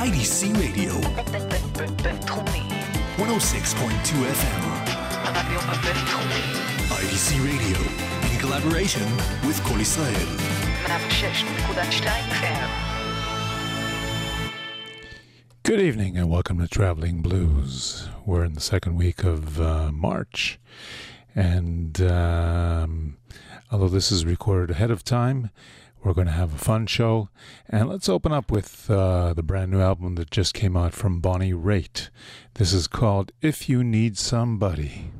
IDC Radio. 106.2 FM. IDC Radio, in collaboration with Kol Israel. Good evening and welcome to Traveling Blues. We're in the second week of uh, March, and um, although this is recorded ahead of time, we're going to have a fun show. And let's open up with uh, the brand new album that just came out from Bonnie Raitt. This is called If You Need Somebody.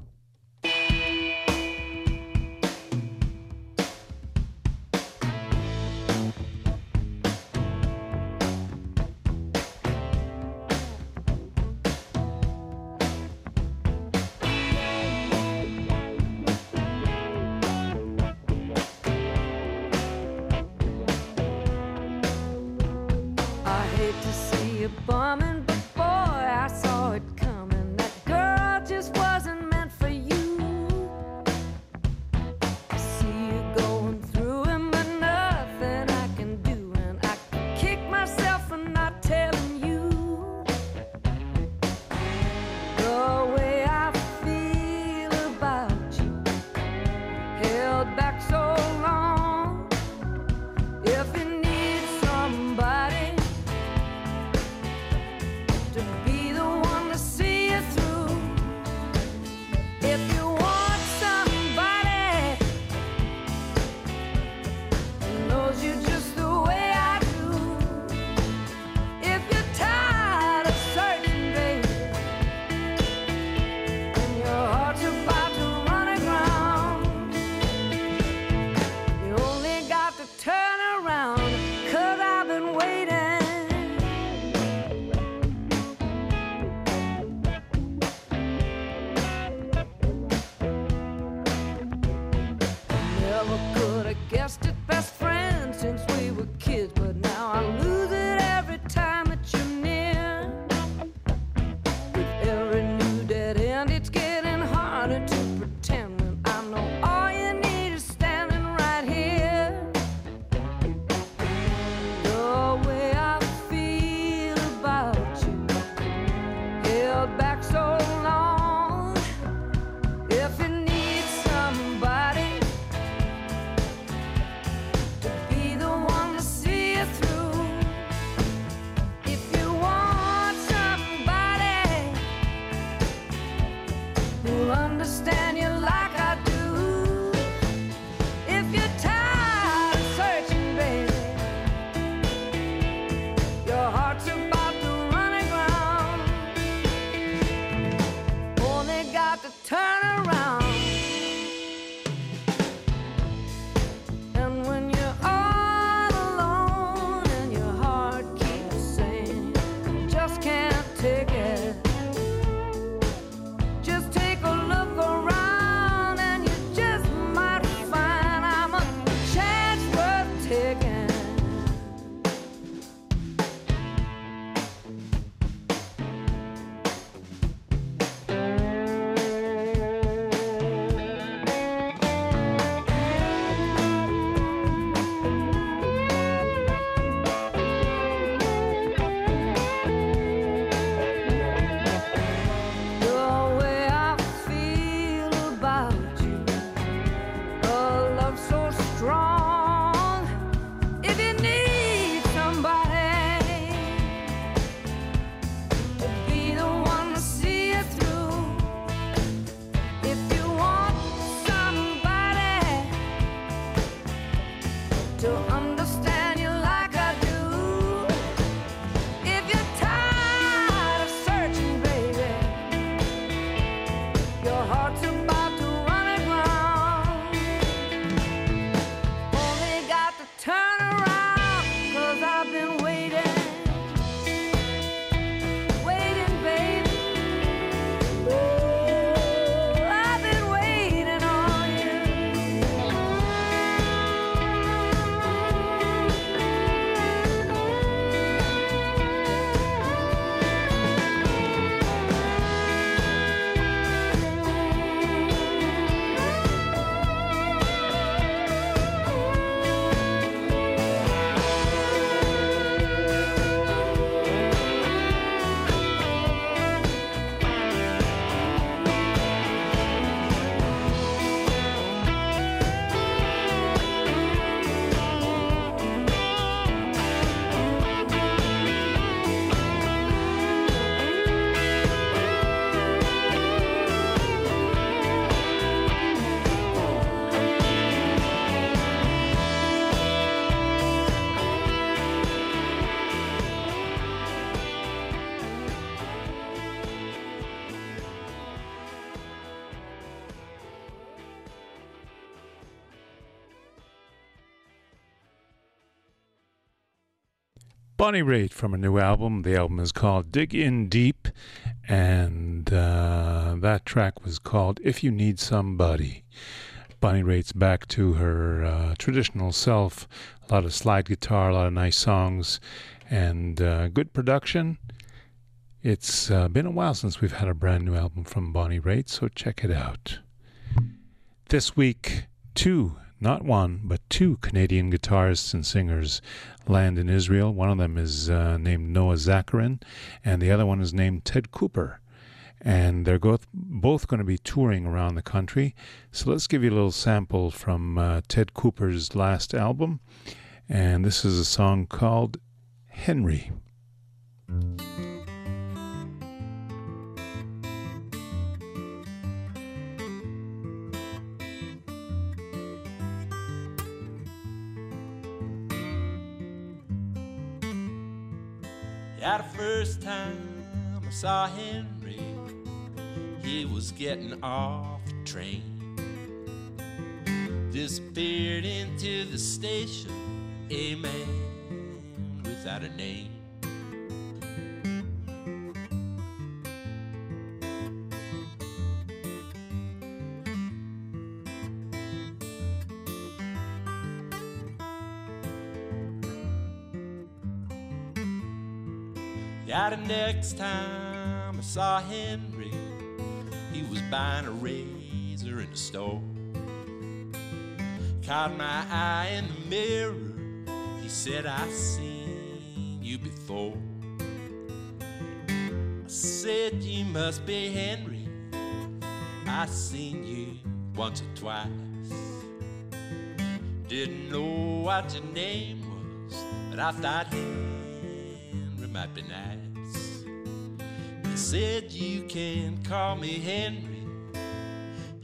Bonnie Raitt from a new album. The album is called Dig In Deep, and uh, that track was called If You Need Somebody. Bonnie Raitt's back to her uh, traditional self. A lot of slide guitar, a lot of nice songs, and uh, good production. It's uh, been a while since we've had a brand new album from Bonnie Raitt, so check it out. This week, two, not one, but two Canadian guitarists and singers land in Israel. One of them is uh, named Noah Zacharin, and the other one is named Ted Cooper. And they're both, both going to be touring around the country. So let's give you a little sample from uh, Ted Cooper's last album. And this is a song called Henry. First time I saw Henry, he was getting off the train. Disappeared into the station, a man without a name. The next time I saw Henry, he was buying a razor in the store. Caught my eye in the mirror, he said, I seen you before. I said, You must be Henry. I seen you once or twice. Didn't know what your name was, but I thought Henry might be nice. Said, You can call me Henry.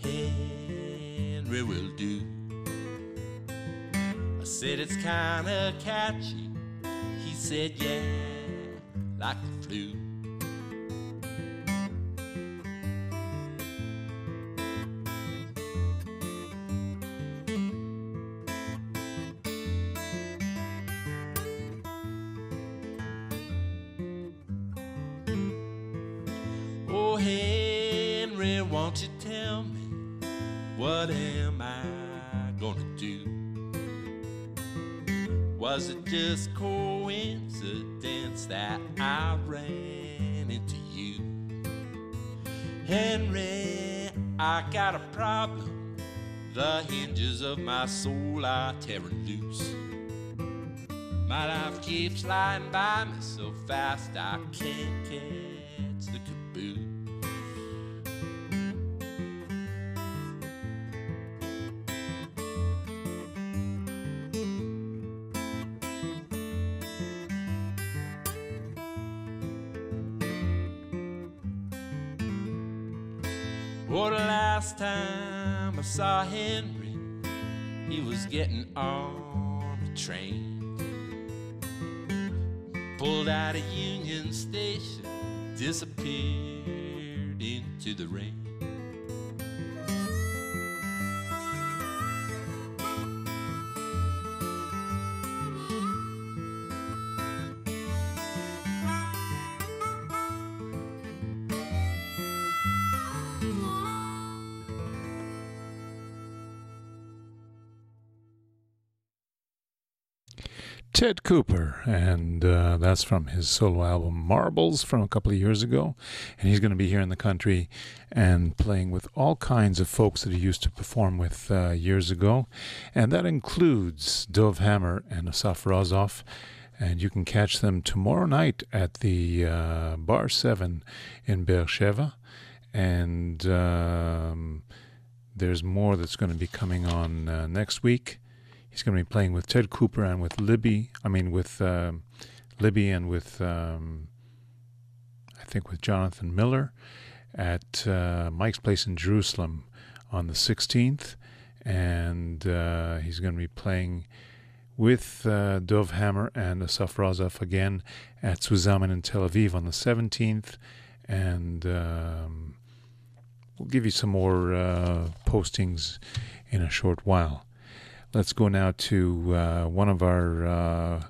Henry will do. I said, It's kinda catchy. He said, Yeah, like the flu. Just coincidence that I ran into you? Henry, I got a problem. The hinges of my soul are tearing loose. My life keeps flying by me so fast I can't catch time I saw Henry, he was getting on the train. Pulled out of Union Station, disappeared into the rain. Ted Cooper, and uh, that's from his solo album Marbles from a couple of years ago. And he's going to be here in the country and playing with all kinds of folks that he used to perform with uh, years ago. And that includes Dov Hammer and Asaf Rozoff. And you can catch them tomorrow night at the uh, Bar 7 in Beersheba. And um, there's more that's going to be coming on uh, next week. He's going to be playing with Ted Cooper and with Libby. I mean, with um, Libby and with um, I think with Jonathan Miller at uh, Mike's Place in Jerusalem on the 16th, and uh, he's going to be playing with uh, Dov Hammer and Asaf Razaf again at Zusammen in Tel Aviv on the 17th, and um, we'll give you some more uh, postings in a short while. Let's go now to uh, one of our uh,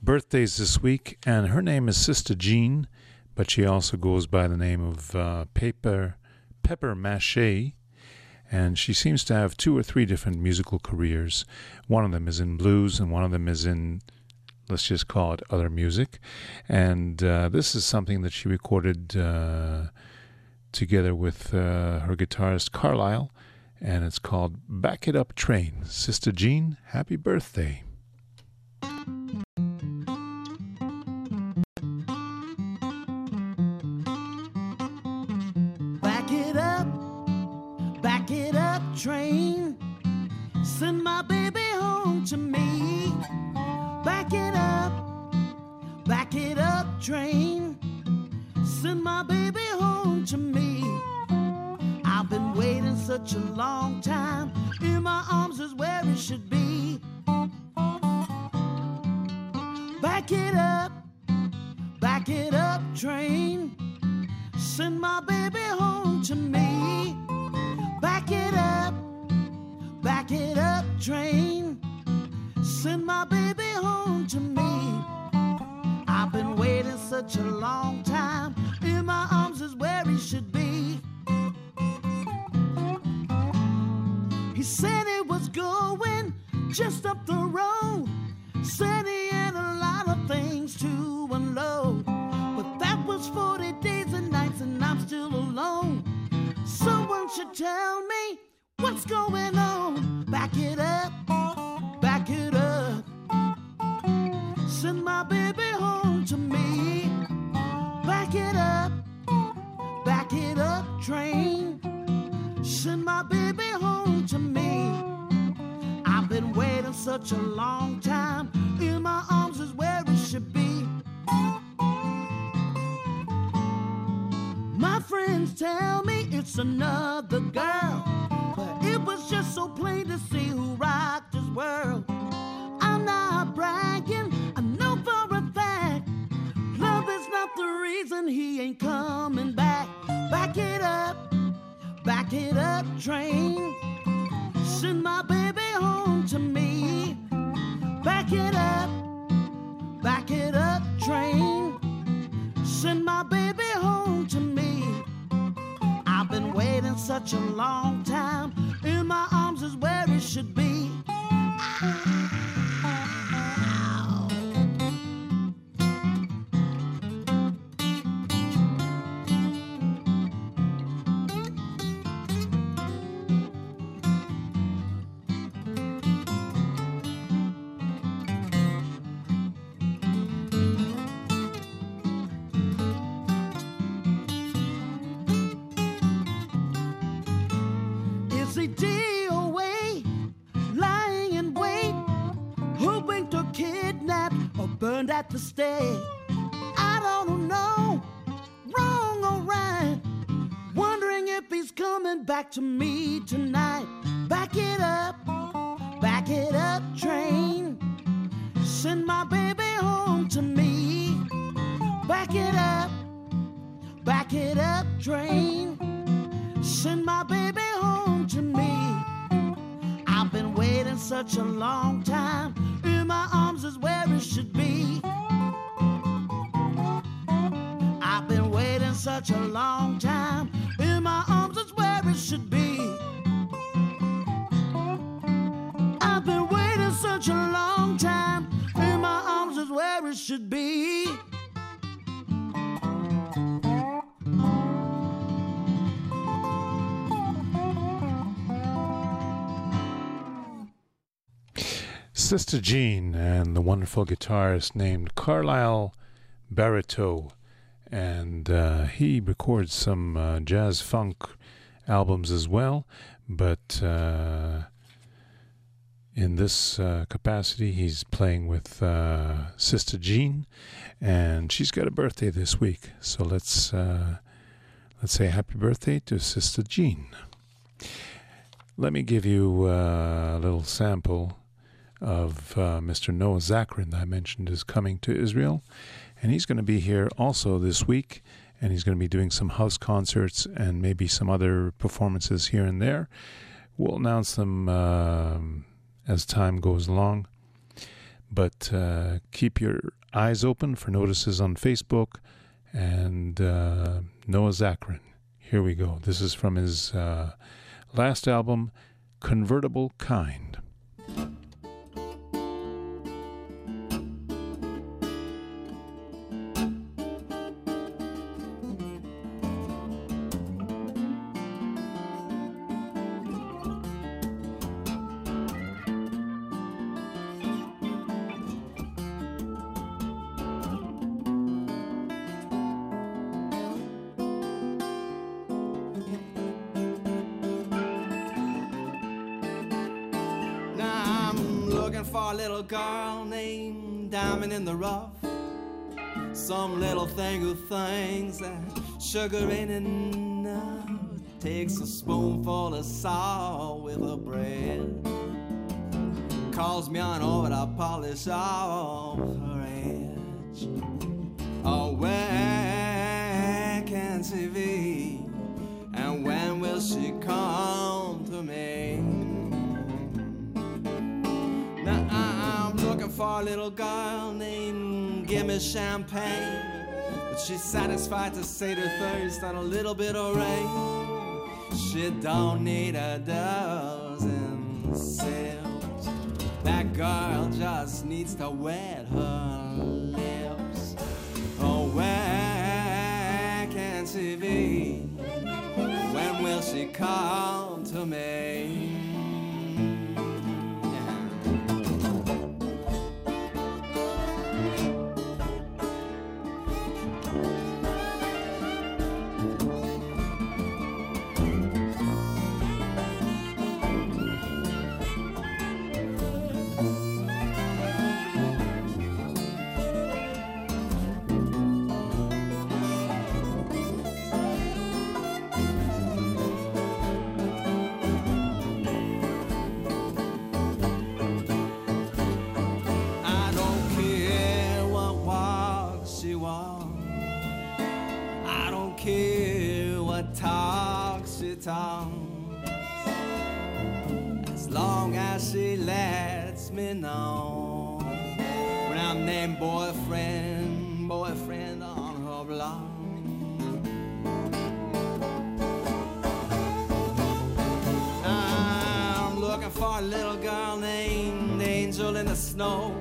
birthdays this week, and her name is Sister Jean, but she also goes by the name of uh, Paper Pepper Mache, and she seems to have two or three different musical careers. One of them is in blues, and one of them is in let's just call it other music. And uh, this is something that she recorded uh, together with uh, her guitarist Carlisle, and it's called Back It Up Train. Sister Jean, happy birthday. Back it up, back it up, train. Send my baby home to me. Back it up, back it up, train. Send my baby home to me. I've been waiting such a long time. In my arms is where it should be. Back it up, back it up, train. Send my baby home to me. Back it up, back it up, train. Send my baby home to me. I've been waiting such a long time. In my arms is where he should be. Just up the road. Said had a lot of things to unload. But that was 40 days and nights, and I'm still alone. Someone should tell me what's going on. Back it up, back it up. Send my baby home to me. Back it up, back it up, train. Send my baby home to me. Been waiting such a long time. In my arms is where it should be. My friends tell me it's another girl, but it was just so plain to see who rocked his world. I'm not bragging, I know for a fact. Love is not the reason he ain't coming back. Back it up, back it up, train. Send my such a long time. In my arms burned at Sister Jean and the wonderful guitarist named Carlisle Barito. And uh, he records some uh, jazz funk albums as well. But uh, in this uh, capacity, he's playing with uh, Sister Jean. And she's got a birthday this week. So let's, uh, let's say happy birthday to Sister Jean. Let me give you a little sample of uh, Mr. Noah Zacharin that I mentioned is coming to Israel. And he's going to be here also this week. And he's going to be doing some house concerts and maybe some other performances here and there. We'll announce them um as time goes along. But uh, keep your eyes open for notices on Facebook and uh, Noah Zacharin. Here we go. This is from his uh, last album, Convertible Kind. Sugar ain't enough. Takes a spoonful of salt with her bread. Calls me on over to polish off her edge. Oh, where can she be? And when will she come to me? Now I'm looking for a little girl named Gimme Champagne. But she's satisfied to sate her thirst on a little bit of rain. She don't need a dozen sips. That girl just needs to wet her lips. Oh, where can she be? When will she come to me? Talk. As long as she lets me know when I'm named boyfriend, boyfriend on her block. I'm looking for a little girl named Angel in the Snow.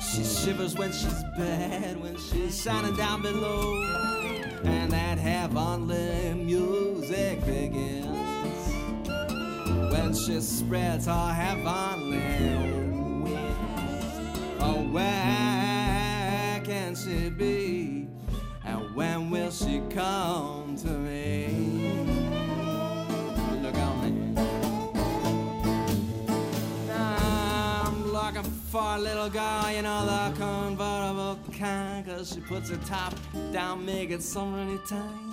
She shivers when she's bad, when she's shining down below. And that heavenly music begins. When she spreads her heavenly wings. Oh, where can she be? And when will she come to me? For a little girl, you know, the convertible kind, cause she puts her top down, make it summertime. time.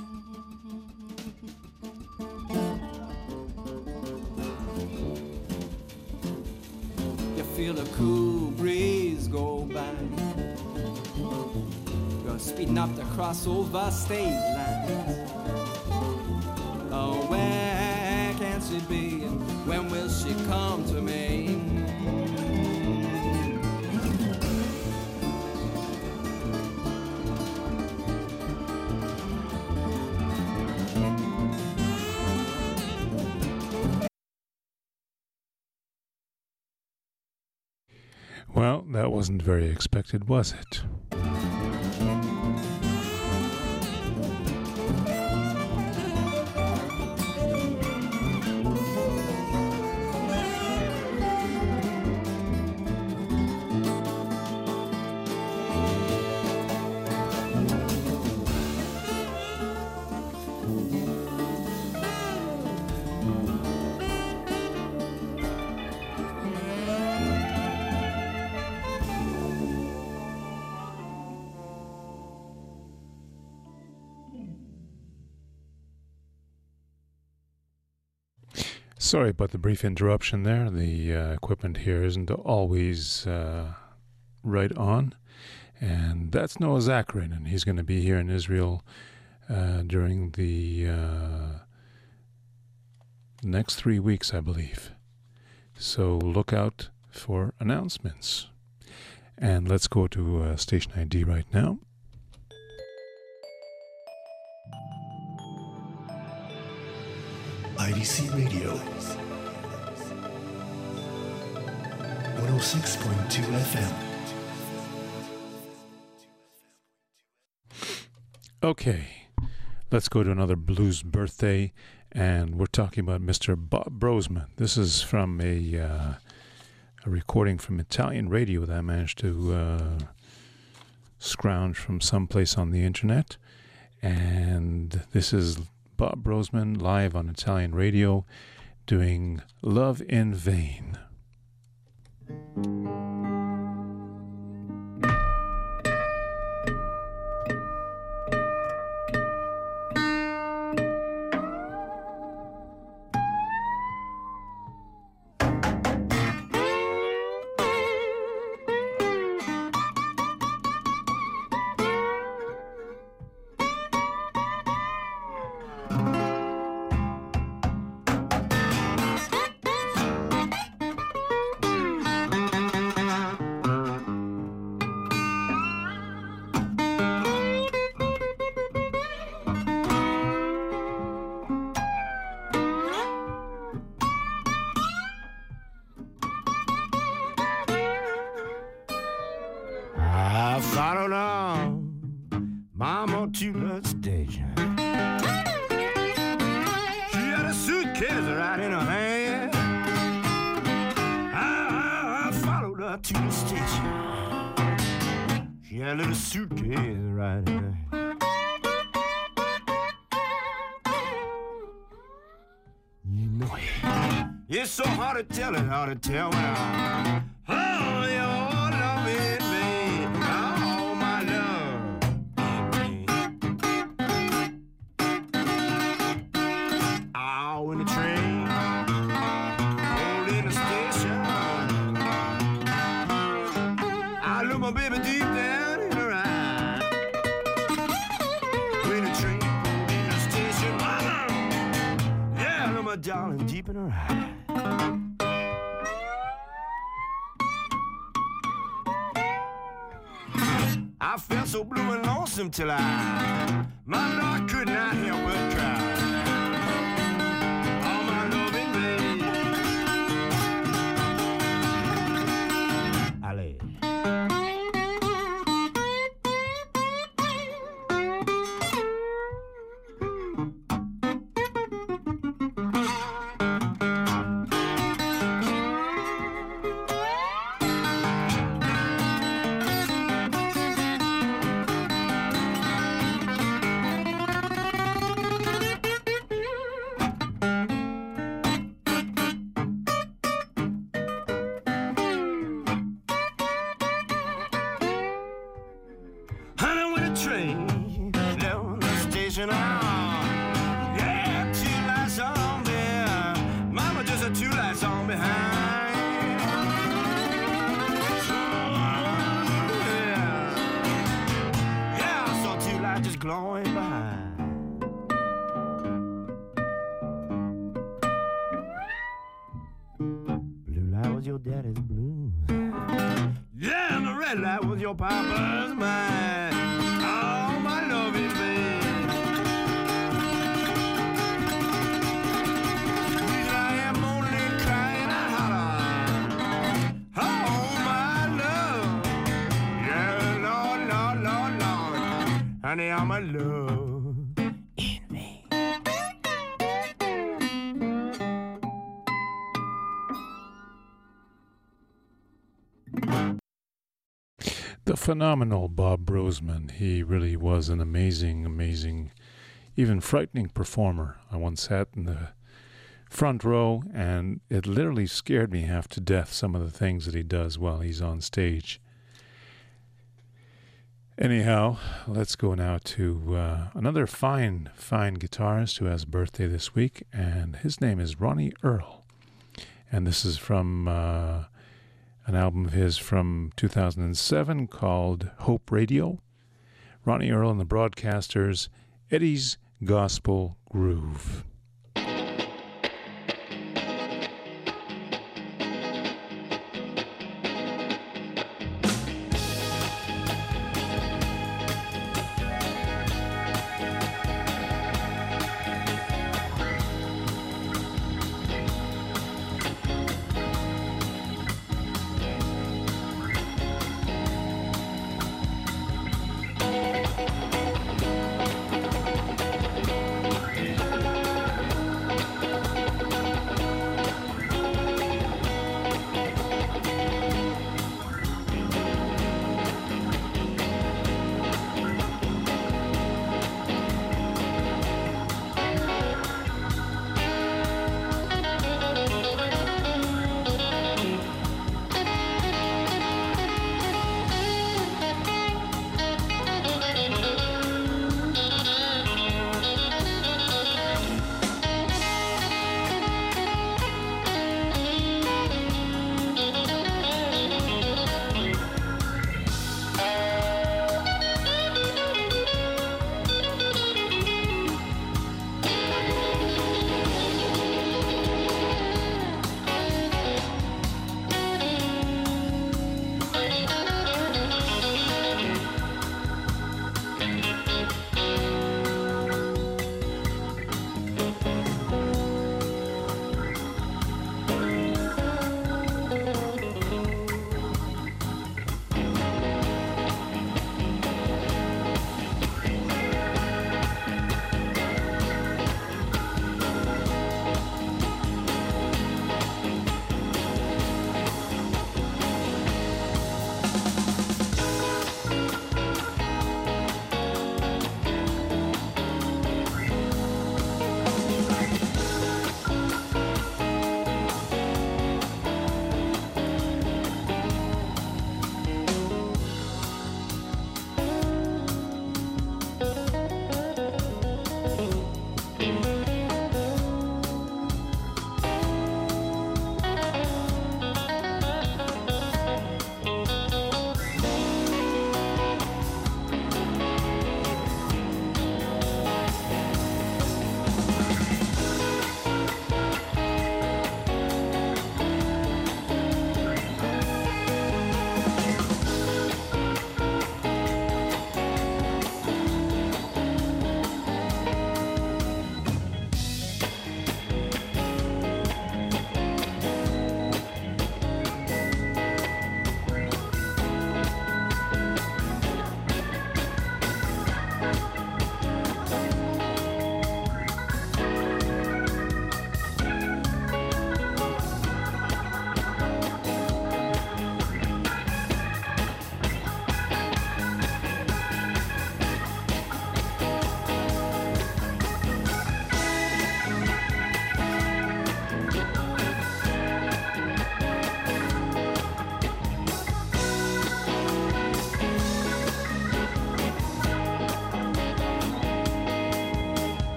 You feel the cool breeze go by. You're speeding up to cross over state lines. Oh, where can she be? When will she come to me? That wasn't very expected, was it? Sorry about the brief interruption there. The uh, equipment here isn't always uh, right on. And that's Noah Zacharin, and he's going to be here in Israel uh, during the uh, next three weeks, I believe. So look out for announcements. And let's go to uh, station ID right now. IDC Radio. 106.2 FM. Okay, let's go to another blues birthday, and we're talking about Mr. Bob Brozman. This is from a, uh, a recording from Italian radio that I managed to uh, scrounge from someplace on the internet, and this is Bob Brozman live on Italian radio doing Love in Vain. It's so hard to tell it, hard to tell when I. till I, Honey, love in vain. The phenomenal Bob Brozman. He really was an amazing, amazing, even frightening performer. I once sat in the front row and it literally scared me half to death, some of the things that he does while he's on stage. Anyhow, let's go now to uh, another fine, fine guitarist who has birthday this week, and his name is Ronnie Earl. And this is from uh, an album of his from 2007 called Hope Radio. Ronnie Earl and the Broadcasters, Eddie's Gospel Groove.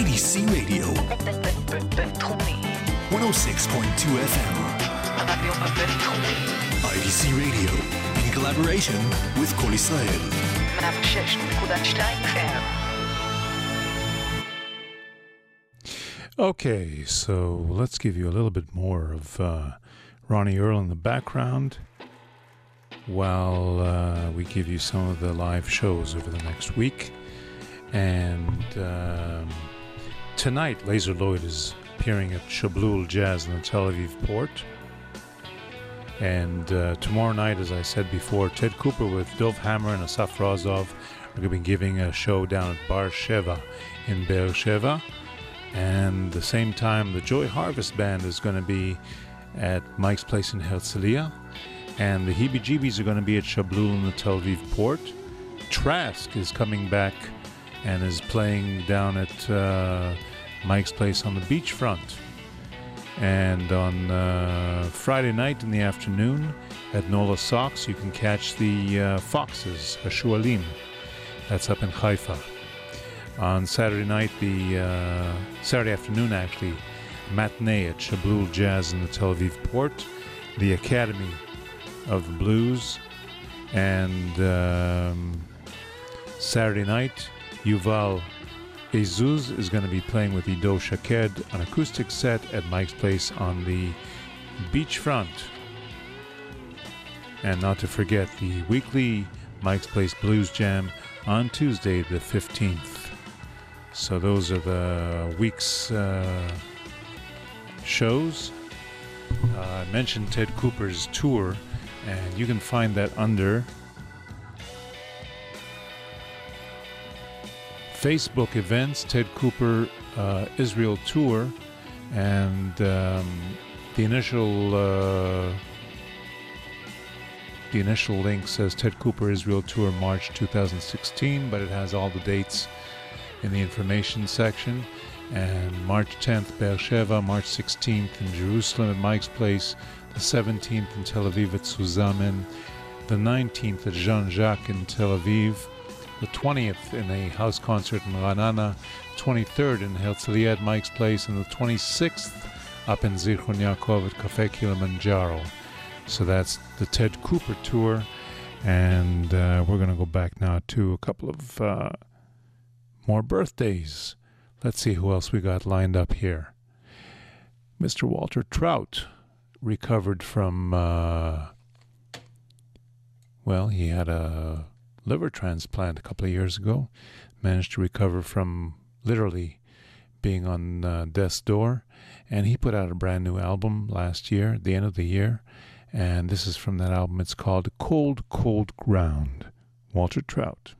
IDC Radio. 106.2 FM. Radio IDC Radio, in collaboration with Kol Israel. Okay, so let's give you a little bit more of uh, Ronnie Earl in the background while uh, we give you some of the live shows over the next week. And um, tonight, Lazer Lloyd is appearing at Shablul Jazz in the Tel Aviv port. And uh, tomorrow night, as I said before, Ted Cooper with Dov Hammer and Asaf Rozov are going to be giving a show down at Bar Sheva in Be'er Sheva. And the same time, the Joy Harvest Band is going to be at Mike's Place in Herzliya. And the Heebie Jeebies are going to be at Shablul in the Tel Aviv port. Trask is coming back and is playing down at uh, Mike's Place on the beachfront. And on uh, Friday night in the afternoon at Nola Socks, you can catch the uh, Foxes, Hashualim. That's up in Haifa. On Saturday night, the uh, Saturday afternoon, actually, matinee at Shablul Jazz in the Tel Aviv port, the Academy of Blues, and um, Saturday night, Yuval Ezuz is going to be playing with Ido Shaked, an acoustic set at Mike's Place on the beachfront. And not to forget the weekly Mike's Place Blues Jam on Tuesday, the 15th. So those are the week's uh, shows. Uh, I mentioned Ted Cooper's tour, and you can find that under Facebook events, Ted Cooper uh, Israel tour, and um, the initial uh, the initial link says Ted Cooper Israel tour March 2016, but it has all the dates in the information section. And March 10th, Beersheba, March 16th in Jerusalem at Mike's Place, the 17th in Tel Aviv at Suzamen, the 19th at Jean Jacques in Tel Aviv, the 20th in a house concert in Ranana, 23rd in Herzliya at Mike's Place, and the 26th up in Zichron Yaakov at Cafe Kilimanjaro. So that's the Ted Cooper tour, and uh, we're going to go back now to a couple of uh, more birthdays. Let's see who else we got lined up here. Mr. Walter Trout recovered from, uh, well, he had a liver transplant a couple of years ago. Managed to recover from literally being on uh, death's door. And he put out a brand new album last year, at the end of the year. And this is from that album. It's called Cold, Cold Ground. Walter Trout.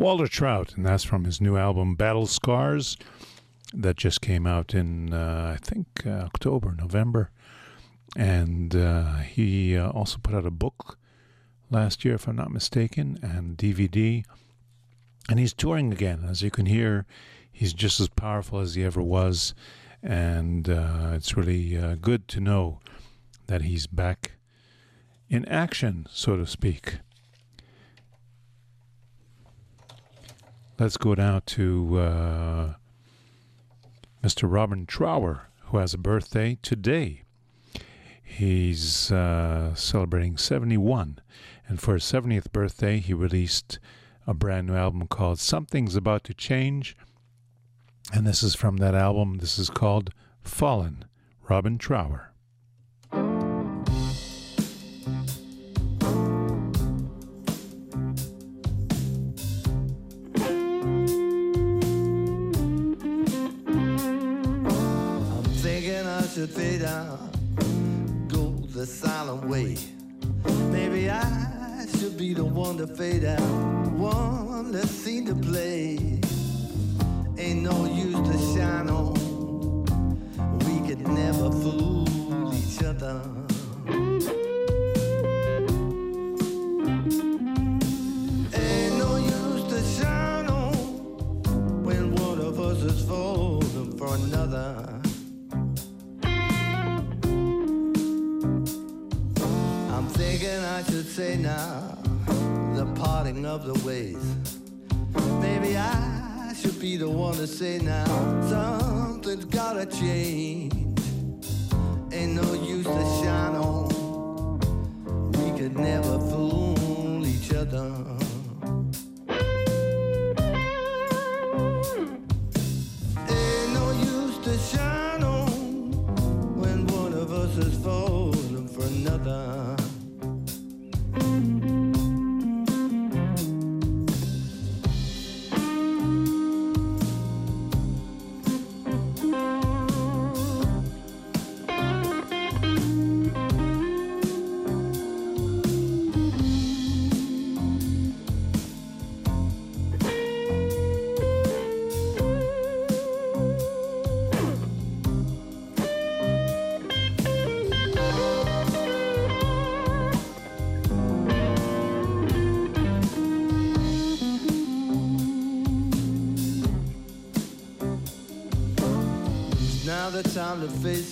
Walter Trout, and that's from his new album Battle Scars that just came out in, uh, I think, uh, October, November. And uh, he uh, also put out a book last year, if I'm not mistaken, and DVD. And he's touring again. As you can hear, he's just as powerful as he ever was. And uh, it's really uh, good to know that he's back in action, so to speak. Let's go now to uh, Mr. Robin Trower, who has a birthday today. He's uh, celebrating 71, and for his 70th birthday, he released a brand new album called Something's About to Change. And this is from that album. This is called Fallen, Robin Trower. The silent way. Maybe I should be the one to fade out, one that's seen to play. Ain't no use to shine on, we could never fool each other. Say now the parting of the ways. Maybe I should be the one to say now something's gotta change. Ain't no use to shine on. We could never fool each other.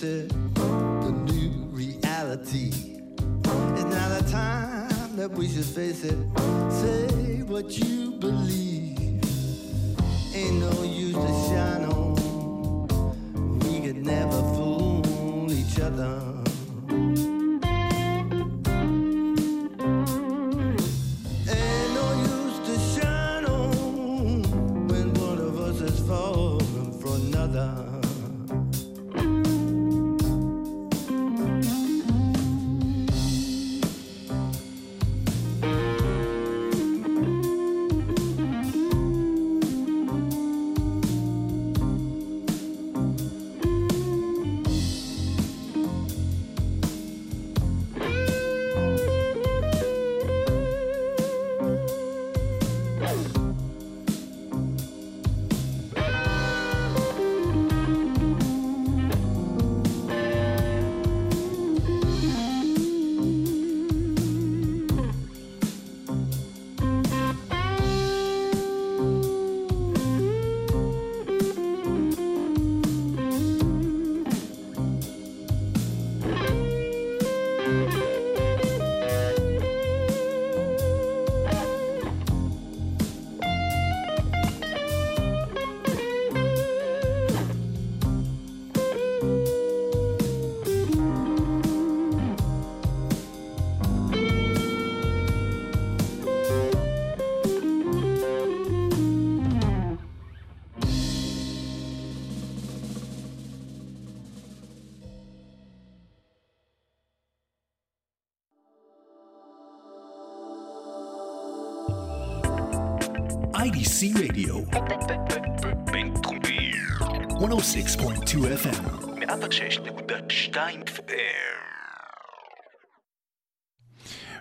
It, the new reality. It's now the time that we should face it. Say what you believe. Ain't no use to shine on. We could never fool each other. BC Radio. 106.2 FM.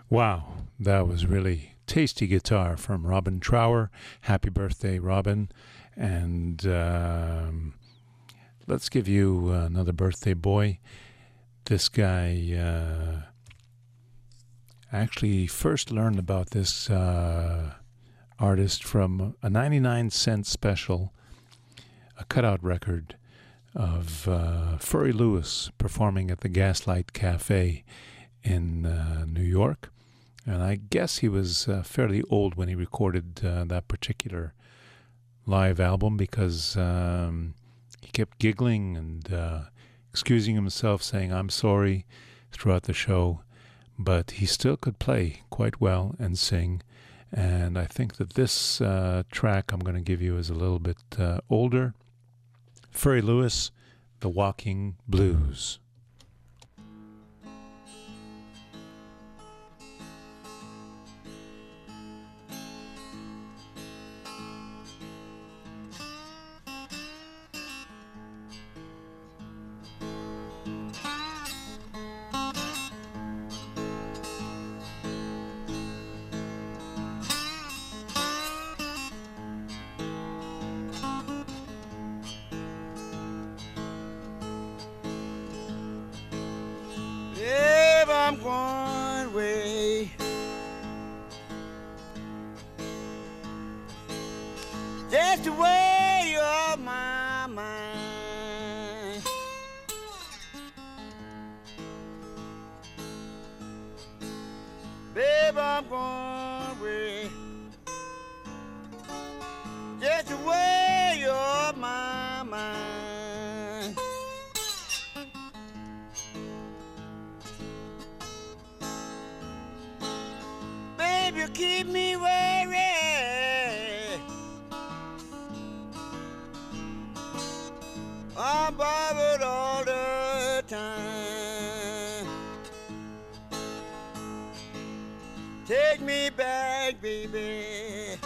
Wow, that was really tasty guitar from Robin Trower. Happy birthday, Robin. And um, let's give you another birthday boy. This guy. Uh, actually first learned about this uh, artist from a 99 cent special, a cutout record of uh, Furry Lewis performing at the Gaslight Cafe in uh, New York. And I guess he was uh, fairly old when he recorded uh, that particular live album because um, he kept giggling and uh, excusing himself, saying, I'm sorry throughout the show. But he still could play quite well and sing. And I think that this uh, track I'm going to give you is a little bit uh, older. Furry Lewis, The Walking Blues. Babe, you keep me worried. I'm bothered all the time. Take me back, baby.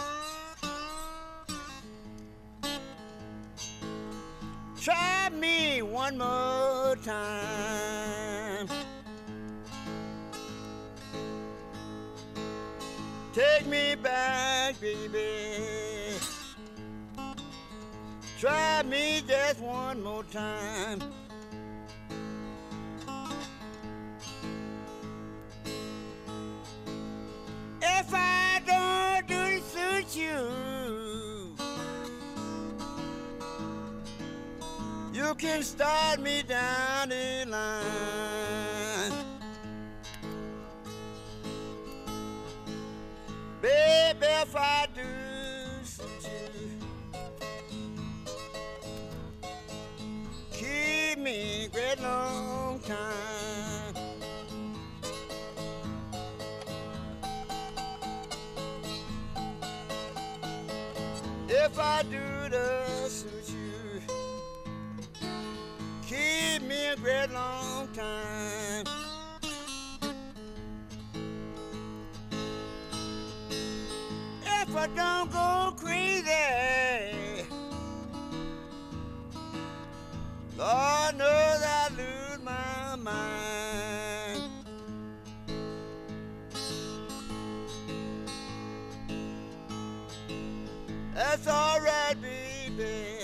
Try me one more time. Me just one more time. If I don't do it suit you, you can start me down the line. Baby, if I That's all right, baby.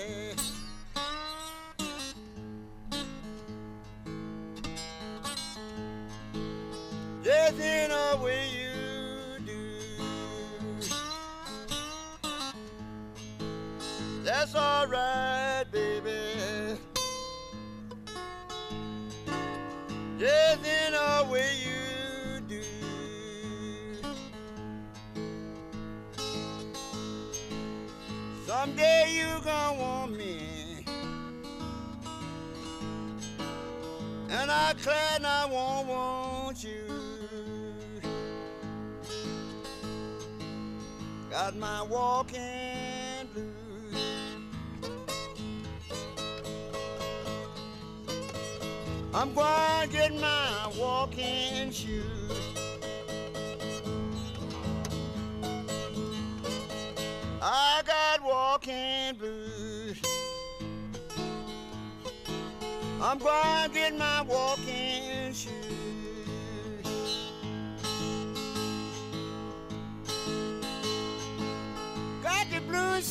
My walking blues. I'm going to get my walking shoes. I got walking blues. I'm going to get my walking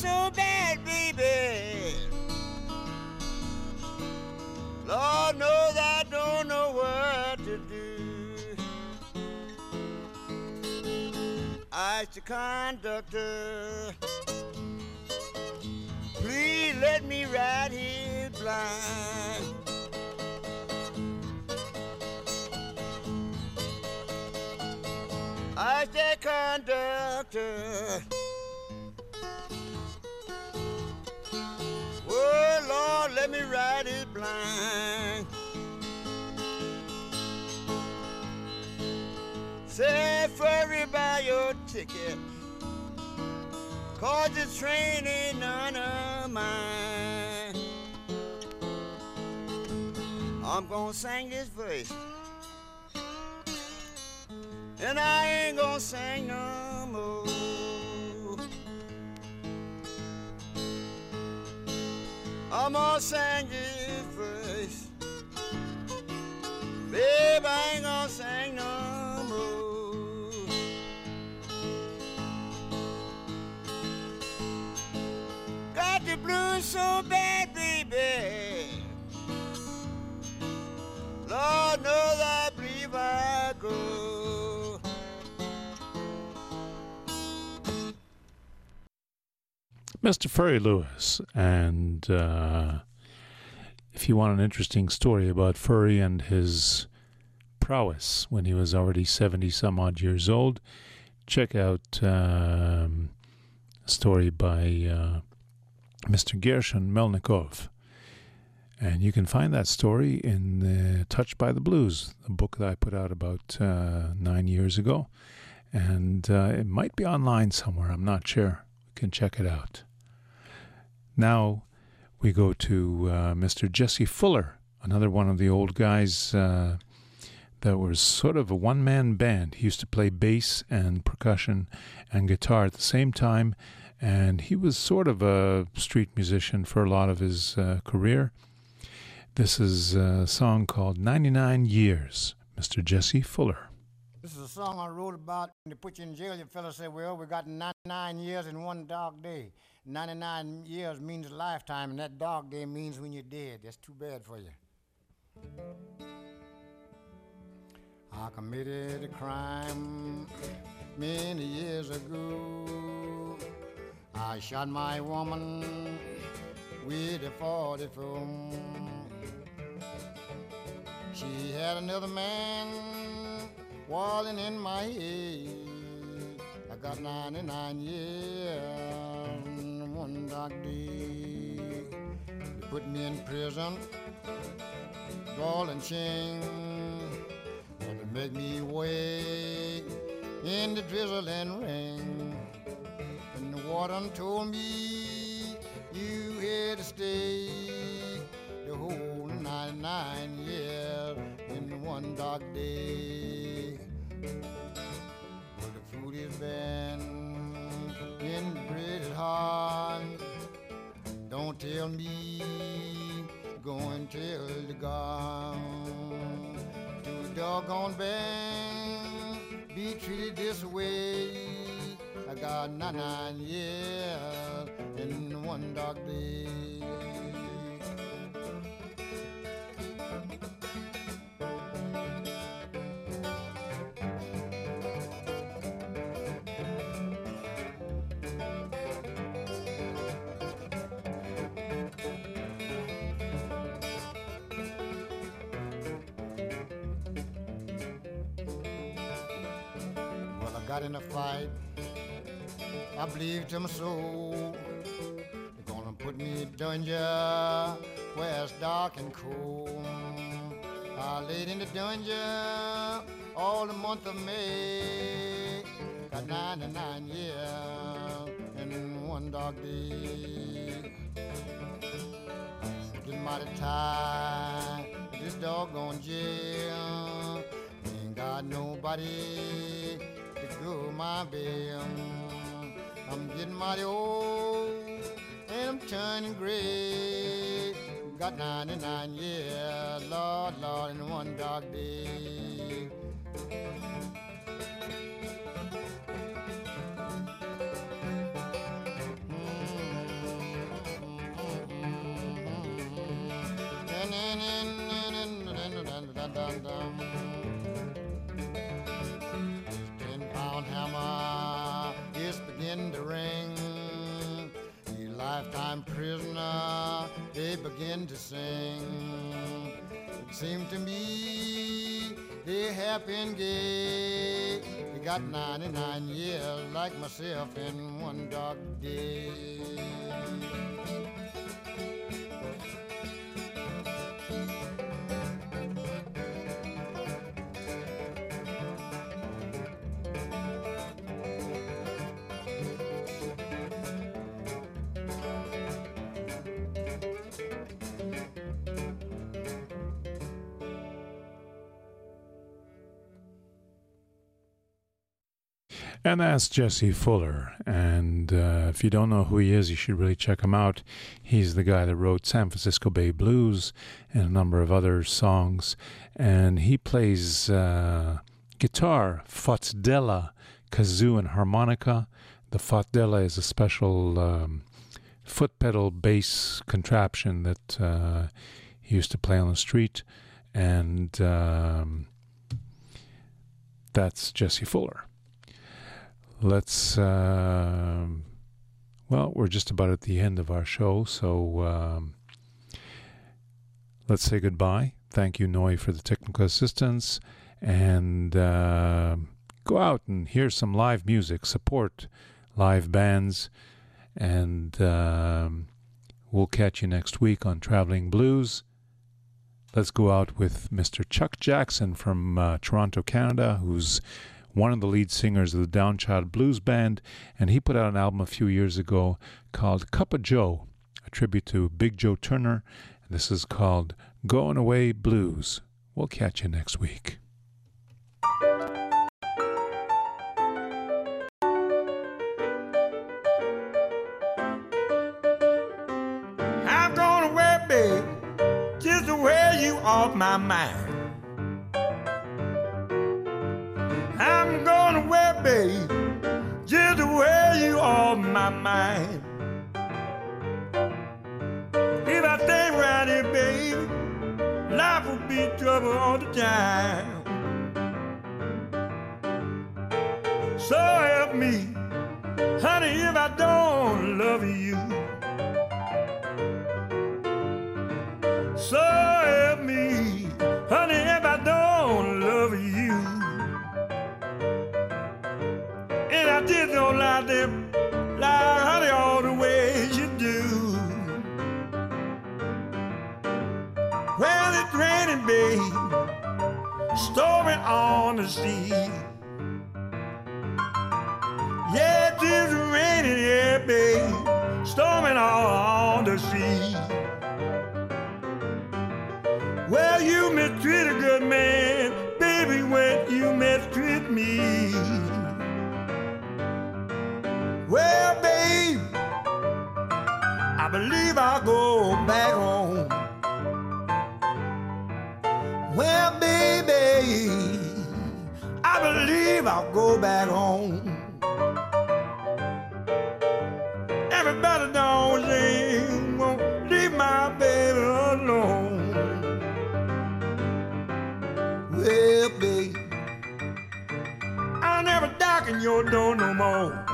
so bad, baby. Lord knows I don't know what to do. I the conductor, please let me ride here blind. I the conductor. Say, furry, buy your ticket. Cause this train ain't none of mine. I'm gonna sing this verse. And I ain't gonna sing no more. I'm gonna sing this Babe, I ain't gonna sing no more. Got the blues so bad, baby. Lord knows I believe I go. Mr. Furry Lewis. And uh, if you want an interesting story about Furry and his prowess when he was already 70 some odd years old, check out um, a story by uh, Mr. Gershon Melnikov. And you can find that story in uh, Touched by the Blues, a book that I put out about uh, nine years ago. And uh, it might be online somewhere, I'm not sure. You can check it out. Now we go to uh, Mr. Jesse Fuller, another one of the old guys uh, that was sort of a one man band. He used to play bass and percussion and guitar at the same time, and he was sort of a street musician for a lot of his uh, career. This is a song called 99 Years, Mr. Jesse Fuller. This is a song I wrote about when they put you in jail. Your fellow said, Well, we got 99 years in one dark day. 99 years means a lifetime, and that dark day means when you're dead. That's too bad for you. I committed a crime many years ago. I shot my woman with a 44. She had another man walling in my head. I got 99 years one dark day. They put me in prison, ball and chain. Well, they make me wait in the drizzle and rain. And the warden told me you had to stay the whole 99 years in one dark day. Well, the food and the bread is hard. Don't tell me, go and tell the God. Too doggone bad, be treated this way. I got nine, nine years in one dark day. Got in a fight. I believe to my soul. They're gonna put me in dungeon where it's dark and cold. I laid in the dungeon all the month of May. Got 99 years and one dark day. Getting mighty tired this doggone jail. Ain't got nobody go my bail. I'm getting mighty old and I'm turning gray. Got 99 years, Lord, Lord, in one dark day. In the ring. A lifetime prisoner, they begin to sing. It seemed to me they have been gay. They got 99 years like myself in one dark day. And that's Jesse Fuller. And uh, if you don't know who he is, you should really check him out. He's the guy that wrote San Francisco Bay Blues and a number of other songs. And he plays uh, guitar, fotdella, kazoo, and harmonica. The fotdella is a special um, foot pedal bass contraption that uh, he used to play on the street. And um, that's Jesse Fuller let's um, well we're just about at the end of our show so um, let's say goodbye. Thank you Noi for the technical assistance. And uh, go out and hear some live music support live bands. And um, we'll catch you next week on traveling blues. Let's go out with mr chuck jackson from uh, toronto canada who's one of the lead singers of the Downchild Blues Band, and he put out an album a few years ago called Cup of Joe, a tribute to Big Joe Turner. This is called Going Away Blues. We'll catch you next week. I'm going away, babe, just the way you off my mind. Babe, just the way you off my mind. If I stay around here, baby, life will be trouble all the time. So help me, honey, if I don't love you. Like them, like honey, all the ways you do. Well, it's raining, babe, storming on the sea. Yeah, it is raining, yeah, babe, storming on the sea. Well, you mistreat a good man, baby, when you mistreat me. Back home. Well, baby, I believe I'll go back home. Everybody knows they won't leave my baby alone. Well, babe, I'll never darken your door no more.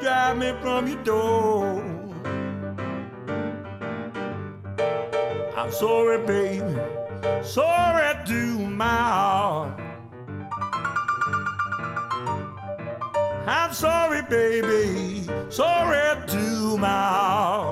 Drive me from your door. I'm sorry, baby. Sorry to my heart. I'm sorry, baby. Sorry to my heart.